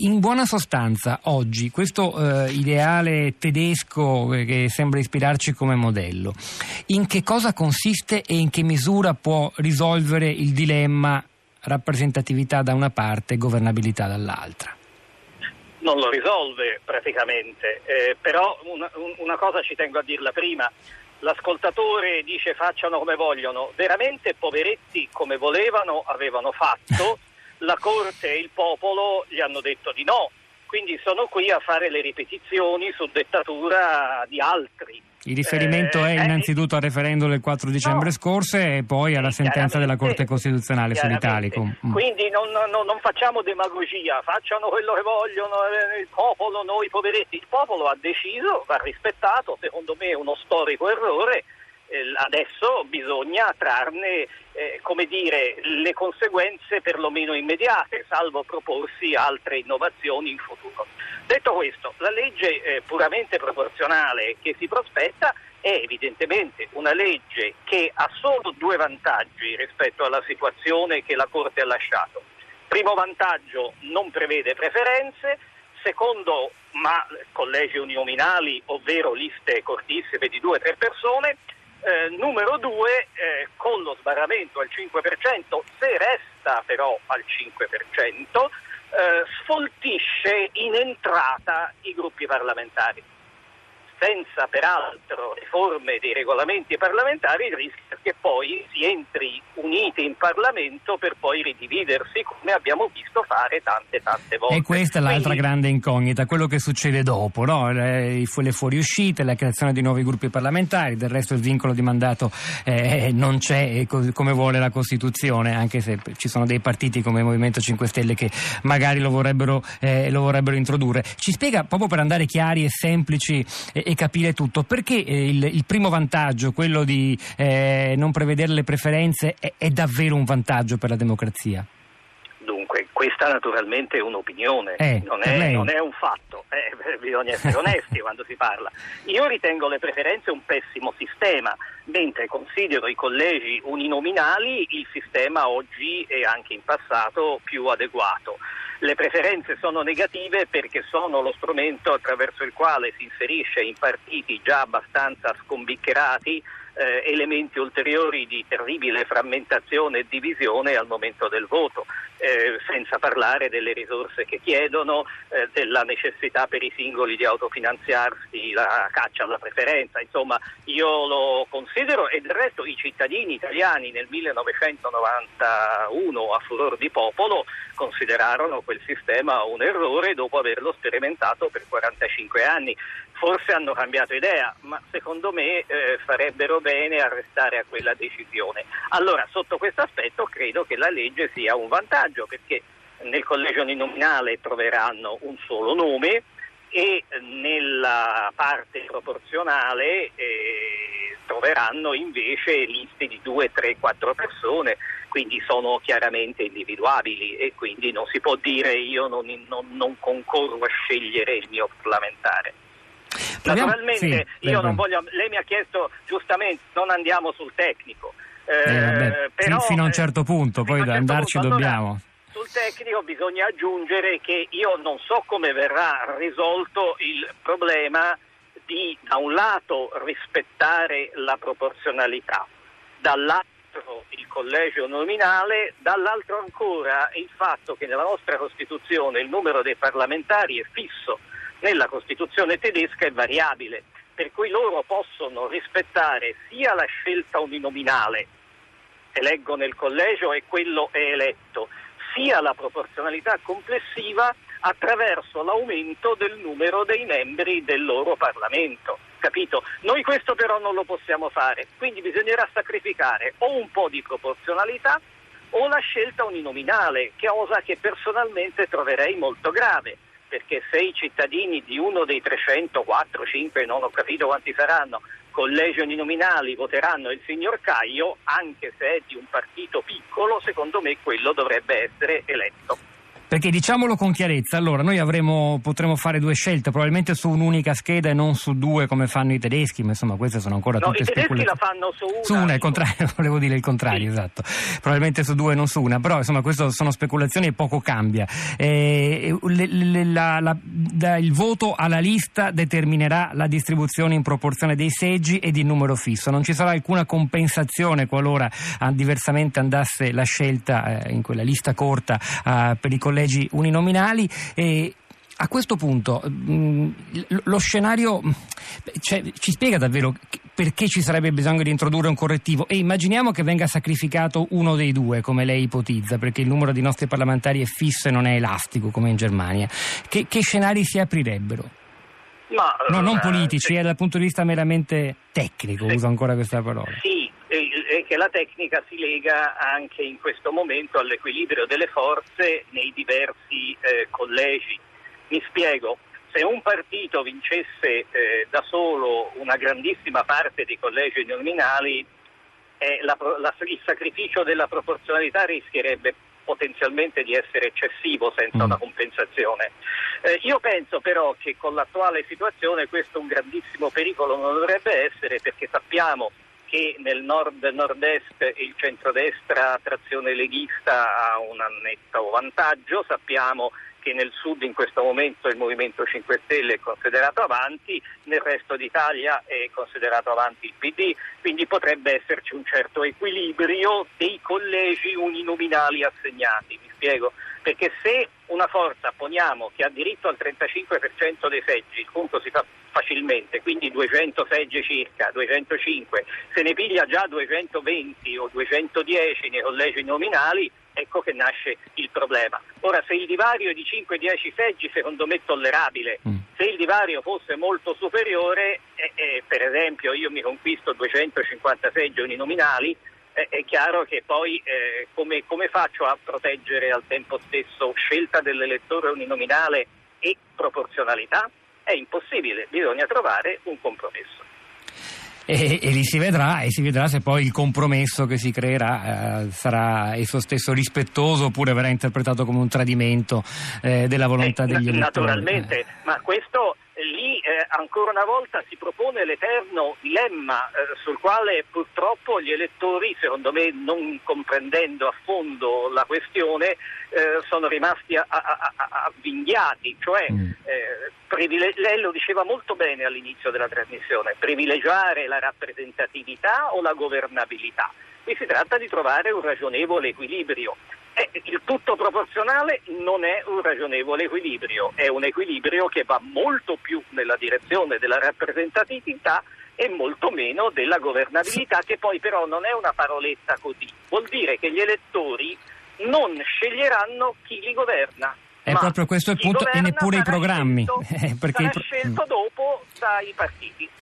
in buona sostanza, oggi, questo eh, ideale tedesco che sembra ispirarci come modello, in che cosa consiste e in che misura può risolvere il dilemma rappresentatività da una parte e governabilità dall'altra? Non lo risolve praticamente, eh, però una, una cosa ci tengo a dirla prima. L'ascoltatore dice facciano come vogliono, veramente poveretti come volevano avevano fatto la Corte e il popolo gli hanno detto di no, quindi sono qui a fare le ripetizioni su dettatura di altri. Il riferimento eh, è innanzitutto al referendum del 4 dicembre no, scorso e poi alla sentenza della Corte Costituzionale sull'Italicum. Mm. Quindi non, non, non, facciamo demagogia, facciano quello che vogliono, eh, il popolo, noi poveretti. Il popolo ha deciso, va rispettato, secondo me è uno storico errore eh, adesso bisogna trarne eh, come dire, le conseguenze perlomeno immediate, salvo proporsi altre innovazioni in futuro. Detto questo, la legge eh, puramente proporzionale che si prospetta è evidentemente una legge che ha solo due vantaggi rispetto alla situazione che la Corte ha lasciato. Primo vantaggio, non prevede preferenze. Secondo, ma collegi uninominali, ovvero liste cortissime di due o tre persone. Eh, numero due, eh, con lo sbarramento al 5%, se resta però al 5%, eh, sfoltisce in entrata i gruppi parlamentari senza peraltro riforme dei regolamenti parlamentari, rischia che poi si entri uniti in Parlamento per poi ridividersi, come abbiamo visto fare tante tante volte. E questa è l'altra Quindi... grande incognita, quello che succede dopo, no? le, le fuoriuscite, la creazione di nuovi gruppi parlamentari, del resto il vincolo di mandato eh, non c'è come vuole la Costituzione, anche se ci sono dei partiti come il Movimento 5 Stelle che magari lo vorrebbero, eh, lo vorrebbero introdurre. Ci spiega, proprio per andare chiari e semplici, eh, e capire tutto. Perché eh, il, il, primo vantaggio, quello di eh, non prevedere le preferenze, è, è davvero un vantaggio per la democrazia? Dunque, questa naturalmente è un'opinione, eh, non, è, non, è, un fatto, eh, bisogna essere onesti quando si parla. Io ritengo le preferenze un pessimo sistema, mentre considero i collegi uninominali il sistema oggi e anche in passato più adeguato. Le preferenze sono negative perché sono lo strumento attraverso il quale si inserisce in partiti già abbastanza scombiccherati eh, elementi ulteriori di terribile frammentazione e divisione al momento del voto, eh, senza parlare delle risorse che chiedono, eh, della necessità per i singoli di autofinanziarsi, la caccia alla preferenza, insomma io lo considero e del resto i cittadini italiani nel 1991 a furor di popolo considerarono quel sistema un errore dopo averlo sperimentato per 45 anni forse hanno cambiato idea, ma secondo me eh, farebbero bene a restare a quella decisione. Allora, sotto questo aspetto credo che la legge sia un vantaggio perché nel collegio uninominale troveranno un solo nome e nella parte proporzionale eh, troveranno invece liste di due, tre, quattro persone, quindi sono chiaramente individuabili e quindi non si può dire io non, non, non concorro a scegliere il mio parlamentare. Naturalmente sì, io non voglio, lei mi ha chiesto giustamente non andiamo sul tecnico. Eh, eh, però, fino a un certo punto, poi certo andarci punto. dobbiamo. Allora, sul tecnico bisogna aggiungere che io non so come verrà risolto il problema di da un lato rispettare la proporzionalità, dall'altro il collegio nominale, dall'altro ancora il fatto che nella nostra Costituzione il numero dei parlamentari è fisso nella Costituzione tedesca è variabile, per cui loro possono rispettare sia la scelta uninominale, eleggo nel collegio e quello è eletto, sia la proporzionalità complessiva attraverso l'aumento del numero dei membri del loro Parlamento. Capito? Noi questo però non lo possiamo fare, quindi bisognerà sacrificare o un po' di proporzionalità o la scelta uninominale, cosa che personalmente troverei molto grave perché se i cittadini di uno dei 300, 4, 5, non ho capito quanti saranno, collegi uninominali voteranno il signor Caio, anche se è di un partito piccolo, secondo me quello dovrebbe essere eletto. Perché diciamolo con chiarezza, allora noi avremo, potremo fare due scelte, probabilmente su un'unica scheda e non su due come fanno i tedeschi, ma insomma queste sono ancora no, tutte speculazioni. I tedeschi la fanno su una. Su una, il contrario, volevo dire il contrario, sì. esatto. Probabilmente su due e non su una, però insomma queste sono speculazioni e poco cambia. Eh, le, le, la, la, da, il voto alla lista determinerà la distribuzione in proporzione dei seggi ed il numero fisso, non ci sarà alcuna compensazione qualora ah, diversamente andasse la scelta eh, in quella lista corta eh, per i collegi collegi uninominali. E a questo punto mh, lo scenario cioè, ci spiega davvero perché ci sarebbe bisogno di introdurre un correttivo e immaginiamo che venga sacrificato uno dei due, come lei ipotizza, perché il numero di nostri parlamentari è fisso e non è elastico come in Germania. Che, che scenari si aprirebbero? Ma, no, non eh, politici, eh, dal punto di vista meramente tecnico, sì, uso ancora questa parola. Sì, è che la tecnica si lega anche in questo momento all'equilibrio delle forze nei diversi eh, collegi. Mi spiego, se un partito vincesse eh, da solo una grandissima parte dei collegi nominali, eh, la, la, il sacrificio della proporzionalità rischierebbe potenzialmente di essere eccessivo senza mm. una compensazione. Eh, io penso però che con l'attuale situazione questo un grandissimo pericolo non dovrebbe essere perché sappiamo che nel nord-nord-est il centrodestra a trazione leghista ha un netto vantaggio, sappiamo che nel sud in questo momento il Movimento 5 Stelle è considerato avanti, nel resto d'Italia è considerato avanti il PD, quindi potrebbe esserci un certo equilibrio dei collegi uninominali assegnati. Mi spiego? Perché se una forza poniamo che ha diritto al 35% dei seggi, il punto si fa facilmente, quindi 200 seggi circa, 205, se ne piglia già 220 o 210 nei collegi nominali, ecco che nasce il problema. Ora, se il divario è di 5-10 seggi, secondo me è tollerabile. Mm. Se il divario fosse molto superiore, eh, eh, per esempio io mi conquisto 250 seggi uninominali, eh, è chiaro che poi eh, come, come faccio a proteggere al tempo stesso scelta dell'elettore uninominale e proporzionalità? È impossibile, bisogna trovare un compromesso. E, e, lì si vedrà, e si vedrà se poi il compromesso che si creerà eh, sarà esso stesso rispettoso oppure verrà interpretato come un tradimento eh, della volontà eh, degli elettori. Naturalmente, ma questo lì eh, ancora una volta si propone l'eterno dilemma eh, sul quale purtroppo gli elettori, secondo me non comprendendo a fondo la questione, eh, sono rimasti avvinghiati, cioè mm. Eh, privile- lei lo diceva molto bene all'inizio della trasmissione, privilegiare la rappresentatività o la governabilità. Qui si tratta di trovare un ragionevole equilibrio. Eh, il tutto proporzionale non è un ragionevole equilibrio, è un equilibrio che va molto più nella direzione della rappresentatività e molto meno della governabilità, che poi però non è una paroletta così. Vuol dire che gli elettori non sceglieranno chi li governa. È proprio questo il punto, e neppure i programmi. Scelto, eh, perché sarà scelto dopo dai partiti.